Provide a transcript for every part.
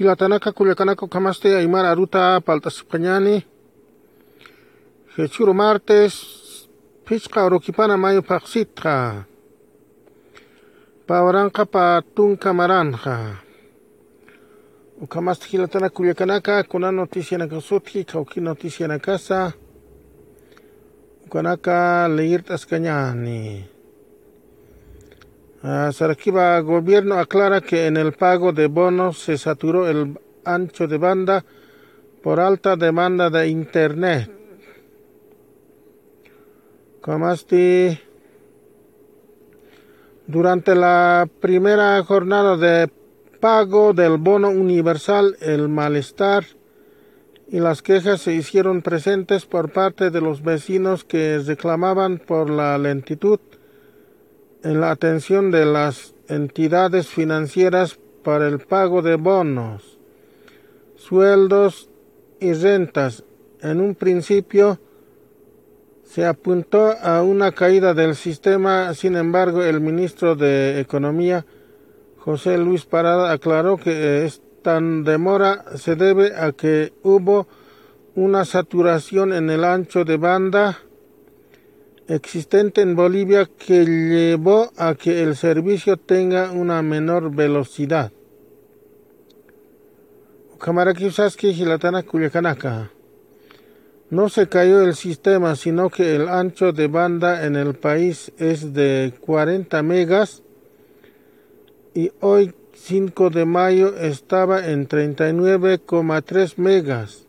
Kila tanaka culiacanako camaste aymara ya aruta paltasipqañani Hechuro martes pichqa urukipana mayo paqsitqa Pawranqa patunqa maranja Ukamasta hilatana culiacanaka kuna noticianakasutqi qawqi noticianakasa ukanaka leirtasqañani Uh, Saraquiba gobierno aclara que en el pago de bonos se saturó el ancho de banda por alta demanda de internet. Comasti durante la primera jornada de pago del bono universal, el malestar y las quejas se hicieron presentes por parte de los vecinos que reclamaban por la lentitud en la atención de las entidades financieras para el pago de bonos, sueldos y rentas. En un principio se apuntó a una caída del sistema, sin embargo el ministro de Economía, José Luis Parada, aclaró que esta demora se debe a que hubo una saturación en el ancho de banda existente en Bolivia que llevó a que el servicio tenga una menor velocidad. No se cayó el sistema, sino que el ancho de banda en el país es de 40 megas y hoy 5 de mayo estaba en 39,3 megas.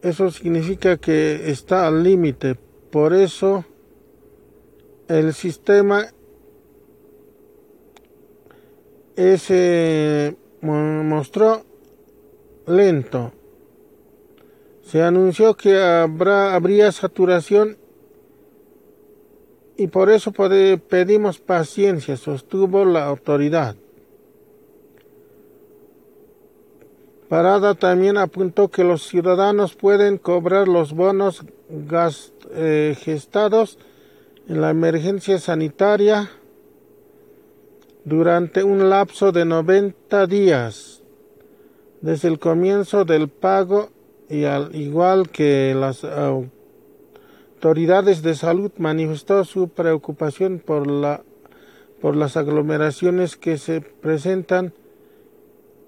Eso significa que está al límite, por eso el sistema se mostró lento. Se anunció que habrá, habría saturación y por eso pedimos paciencia, sostuvo la autoridad. Parada también apuntó que los ciudadanos pueden cobrar los bonos eh, gestados en la emergencia sanitaria durante un lapso de 90 días desde el comienzo del pago y al igual que las autoridades de salud manifestó su preocupación por la por las aglomeraciones que se presentan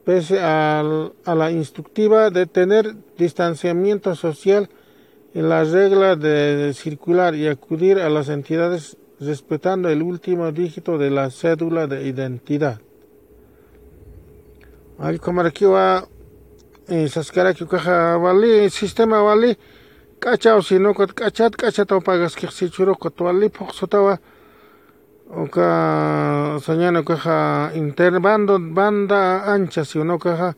pese a, la instructiva de tener distanciamiento social la regla de circular y acudir a las entidades respetando el último dígito de la cédula de identidad. Al comer aquí va saskara que caja vale sistema vale cachao si no cachat cachat o pagas que si churo vale poxotawa oka soñano caja interbando banda ancha si uno caja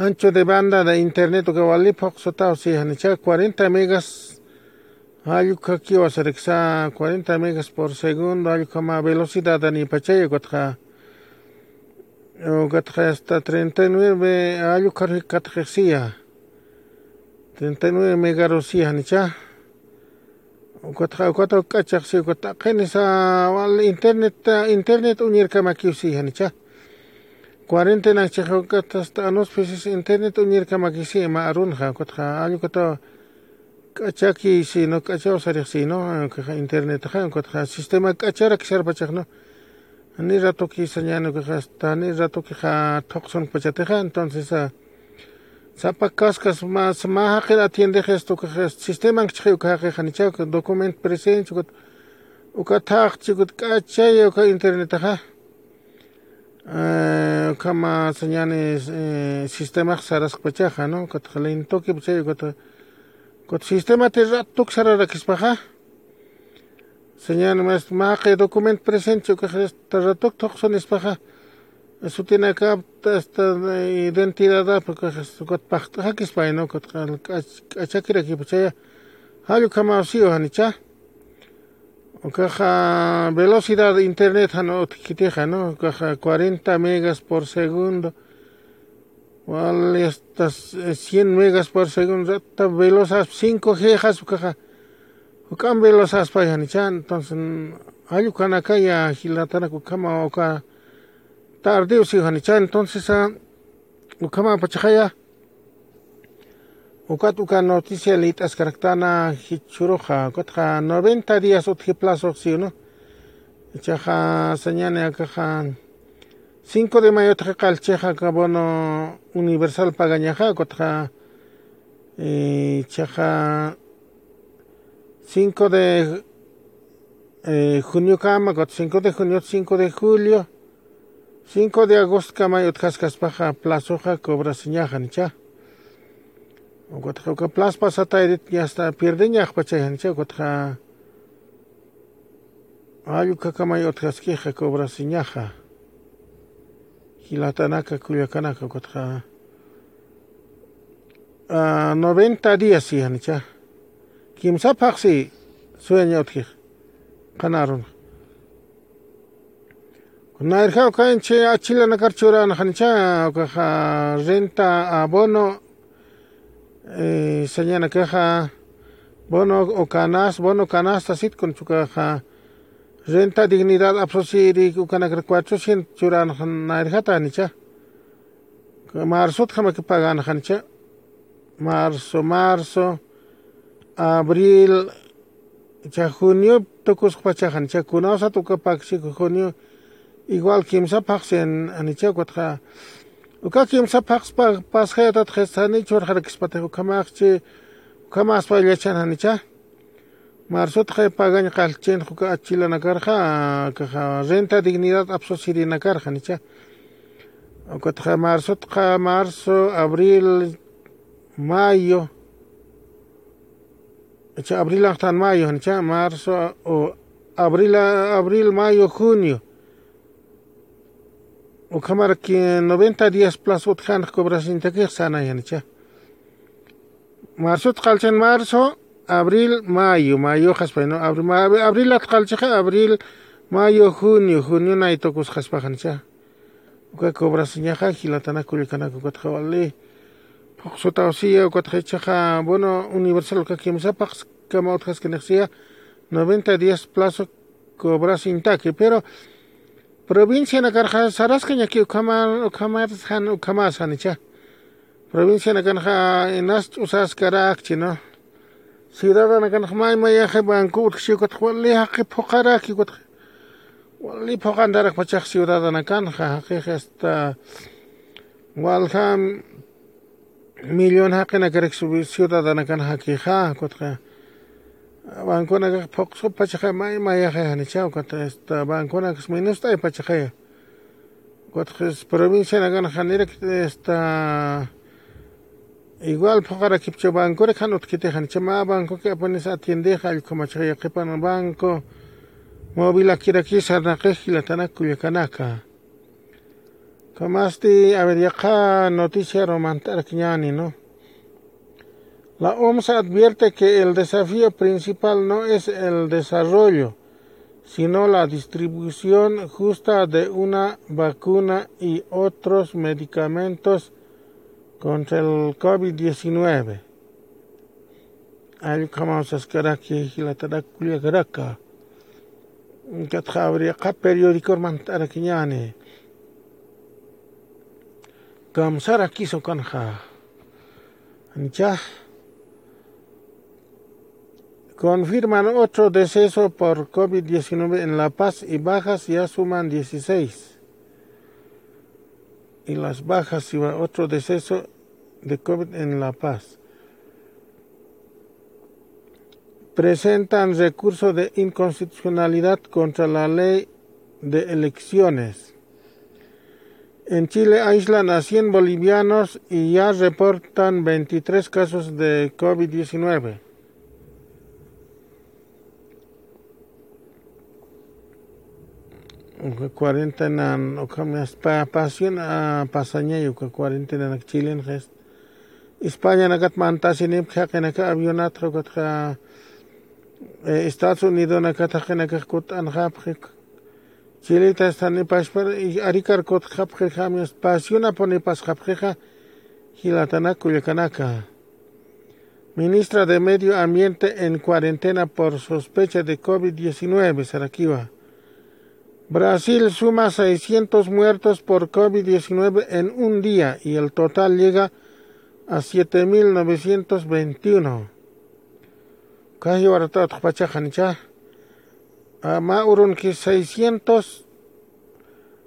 ancho de banda de internet que vale poxotao si hanicha 40 megas. Ayu kaki ser 40 megas por segundo ayu kama velocidad ni pachayo gotja gotja hasta 39 ayu kari katjexia 39 megarosia hanicha Kota kota kacak si kota kene sa wal internet internet unir kama kiusi hanicha. Cuarentena chako kata sta anos pesis internet unir kama kisi ma arun ha kota alu kota kachaki si no kachao sarix si no kaja internet ha kota sistema kachara kishar pachak no. Ni rato ki sanyano kaja sta ni rato ki ha tokson pachateja entonces uh, Sapa cascas más más que atiende esto que sistema que chico que hanicha document presente chico o que tag chico caché o que internet ha eh kama señanes sistema saras pachaja no que tjalin toque pues que que sistema te rato que sara que spaja señal más más que document presente que espaja eso tiene acá esta identidad porque kot pachta hakis pa no achakira ki halu kama hanicha caja velocidad de internet no kiteja no caja 40 megas por segundo. Vale estas 100 megas por segundo. Está velozas 5G has caja. O cam velozas pa hanicha entonces halu kana kaya hilatana kama o ka tarde si hanicha entonces a ukama pachaya ukat uka noticia litas karaktana hichuroja kotja 90 días utji plazo si no chaja señane akaja 5 de mayo tjekalcheja kabono universal pagañaja kotja. Chaja 5 de eh, junio kama, 5 de junio, 5 de julio, 5 de agosto kama yot kaskaspaja plazoja cobra señaja nicha. Ogotka ka plas pasa ta edit ni asta pierde ni akpa cha hen cha ogotka ayu ka kama yot ka ski ka kobra si ni akha hilata na ka kulia ka na ka ogotka noventa dia si kim sa pak si suen ni otkir ka na run na irka ka hen cha achila na kar chura na hen cha ogotka renta abono eh, señana kaja bono o canas bono canasta sit con chukaja. Renta dignidad absosiri ukanakar 400 chura nairja tanicha marzo tjama que pagan najancha marzo marzo abril cha junio tokus pachajan cha kunausa tuka paksi junio igual kimsa paksen anicha kwatja Ukakyumsapaqspa pasqayatata qesanichu warqaraqkispataq ukamaqchi ukamaspa yachananicha Marsuta qay pagaña qalchin huka achilana karqa kaja renta dignidad apso sirina karqa nicha ukatqa marsuta qa marzo abril mayo cha abril hasta mayo nicha marzo o abril abril mayo junio O kamar que 90 días plus ot khan cobra sin te que sana ya cha. Marzo tqalchen marzo abril mayo mayo haspa no abril abril tqalcha abril mayo junio junio na itokus haspa khan cha. Uka cobra sin ya hilatana kulikana ko tqawali. Sotausia Cuatrechaja, bueno, universal que quimsa pax kama otras que nexia 90 días plazo cobras intaque, pero provincia na carja sarasca ya que kama kama han kama sanicha. Provincia na carja enas usas karak no. Ciudad na carja mai mai ya banco utxi kot khwali haqi pokara ki kot wali pokandarak pachak ciudad na carja haqi hasta walham million haqina karek ciudadana kan haqiqa kutqa bankuna poqso pachaqa may mayaqa hanichaw kata esta bankuna minusta pachaqa kutqa provincia nagan hanirek esta igual poqara kipcho bankura kan utkite hanicha ma banco que pones atiende hal como chaqa qipan banco móvil akiraki sarnaqej latanakuya kanaka. Kamaste, a ver, ya acá noticia romantaraquiñani, ¿no? La OMS advierte que el desafío principal no es el desarrollo, sino la distribución justa de una vacuna y otros medicamentos contra el COVID-19. Ahí vamos a estar aquí, la taraculia garaca. Que habría acá periódico. Confirman otro deceso por COVID-19 en La Paz y bajas ya suman 16. Y las bajas y otro deceso de COVID en La Paz. Presentan recurso de inconstitucionalidad contra la ley de elecciones. En Chile aíslan a 100 bolivianos y ya reportan 23 casos de COVID-19. Cuarentena, pasión a pasaña que cuarentena en Chile en gest. España nagat mantasin que naka avionat rogat Estados Unidos nakat naka kut anjap Chilita estani pashpar arikar kot japjeja mi pasiona pone pas japjeja hilatana kuyakanaka. Ministra de Medio Ambiente en cuarentena por sospecha de COVID-19, Sarakiwa. Brasil suma 600 muertos por COVID-19 en un día y el total llega a 7.921. Casi ahora pachajanicha. Ma urun que 600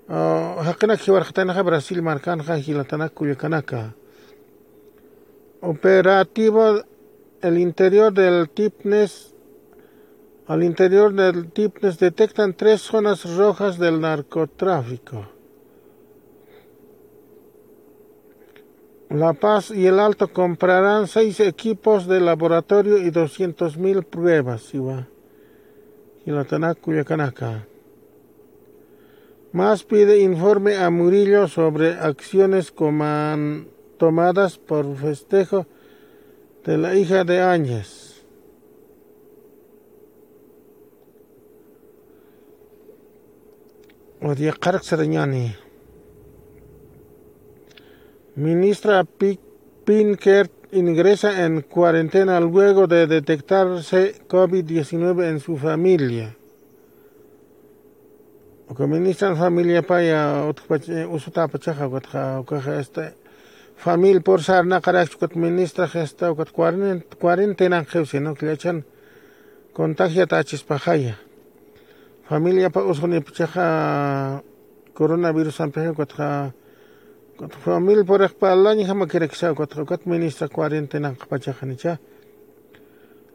hakana kiwarjatanaja Brasil marcanja hilatana kuyakanaka. Operativo el interior del TIPNES al interior del TIPNES detectan tres zonas rojas del narcotráfico. La Paz y el Alto comprarán seis equipos de laboratorio y 200.000 pruebas. Y la Tanaka Más pide informe a Murillo sobre acciones tomadas por festejo de la hija de Áñez. Odia Sarañani. Ministra Pinker ingresa en cuarentena luego de detectarse COVID-19 en su familia. O ministra familia paya usuta pachaja o este familia por ser na karak ministra gesta cuarentena no que le echan contagia tachis pajaya familia pa usoni pichaja coronavirus ampeja cuatro familia por ekpalaña jama kireksa cuatro kat ministra cuarentena nicha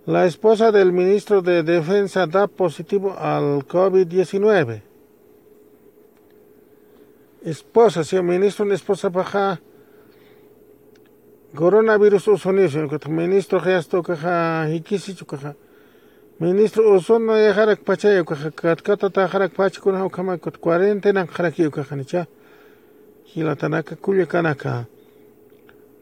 la esposa del ministro de Defensa da positivo al COVID-19. Esposa, si el ministro una esposa baja coronavirus usonius, el ministro gesto caja hikisi chukaja. Ministro Ozono ya harak pachayo katkata ta harak pachikuna hukama kut cuarentena harakiyo kajanicha. Hilatanaka kanaka.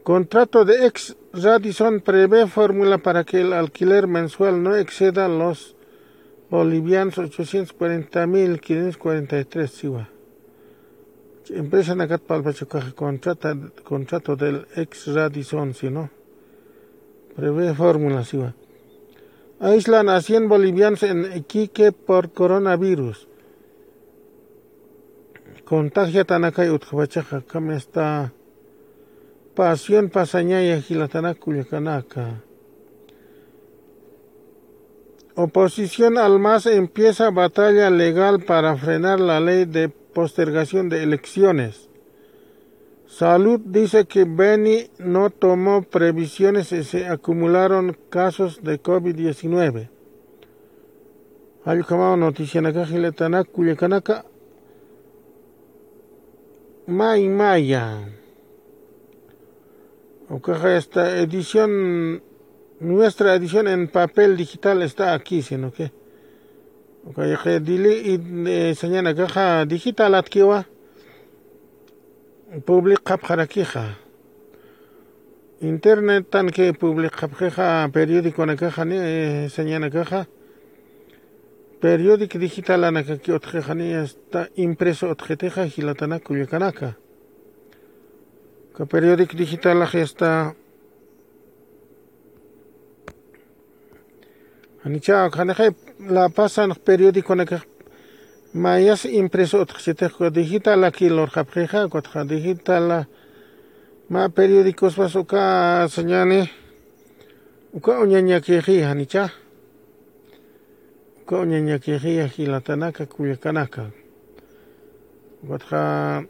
Contrato de ex Radisson prevé fórmula para que el alquiler mensual no exceda los bolivianos 840.543 siwa. Empresa Nakat Palpachucaja contrata contrato del ex Radisson, si no. Prevé fórmula siwa. Aíslan a 100 bolivianos en Iquique por coronavirus. Contagia Tanaka y Utjabachaja, Kame está Pasión Pasañaya Gilatanaka Culiacanaka. Oposición al MAS empieza batalla legal para frenar la ley de postergación de elecciones. Salud dice que Beni no tomó previsiones y se acumularon casos de COVID-19. Hay como noticia acá, Culiacanaka, May Maya. esta edición, nuestra edición en papel digital está aquí, sino que. Okay, dili y eh, señala caja digital adquiwa public hapjarakija. Internet tan que public hapjeja periódico na caja ni eh, señana caja. Periódico digital ana que otjeja ni está impreso otjeteja hilatana kuyakanaka. Que periódico digital la está Anicha, la pasan periódico na mayas impreso otxitejko digital aquí lor japjeja kotja digital. Ma periódicos vas uka señane. Uka oñaña keji hanicha uka oñaña keji hilatanaka kuyakanaka kotja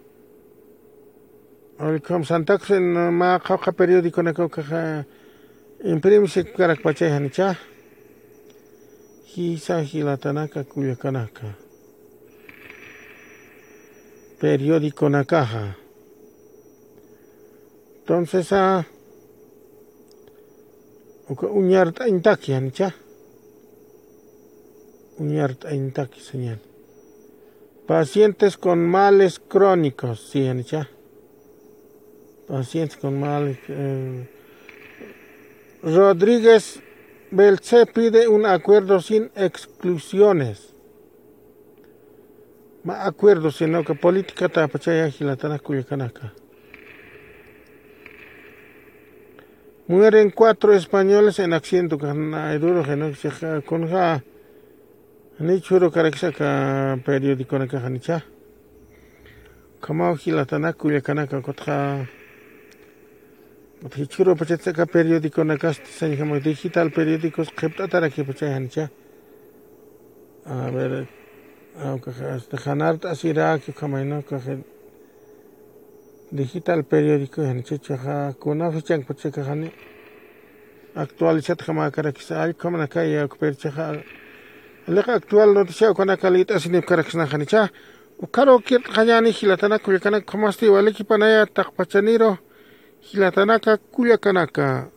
Olcom Santa Cruz en ma khawqa periódico na ko ka imprimise karak pachay hanicha hisa hilatanaka kuyakanaka periódico na caja. Entonces, a uñarta intaki, ancha. Uñarta intaki, señal. Pacientes con males crónicos, sí, ancha. Pacientes con males. Eh. Rodríguez Belce pide un acuerdo sin exclusiones ma acuerdo sino que política ta pachaya hilatana kuyakanaka. Mueren cuatro españoles en accidente con ja Ni churo karakisaka periódico naka hanicha. Kamao hilatana kuyakanaka kotja churo pachatsaka periódico nakasti sañjama digital periódicos qhipt'ataraki pachay hanicha. A ver, Ah, hanart asirak kamainaka digital periódico en chichaja kuna fichan kuchaka hani actualizat kama karakisa ay kamana kaya kuperchaja leka actual no tisha kuna kalita sinip karakisna hanicha ukaro kir kanyani hilatana kulyakana kamasti waleki panaya takpachaniro hilatanaka kulyakanaka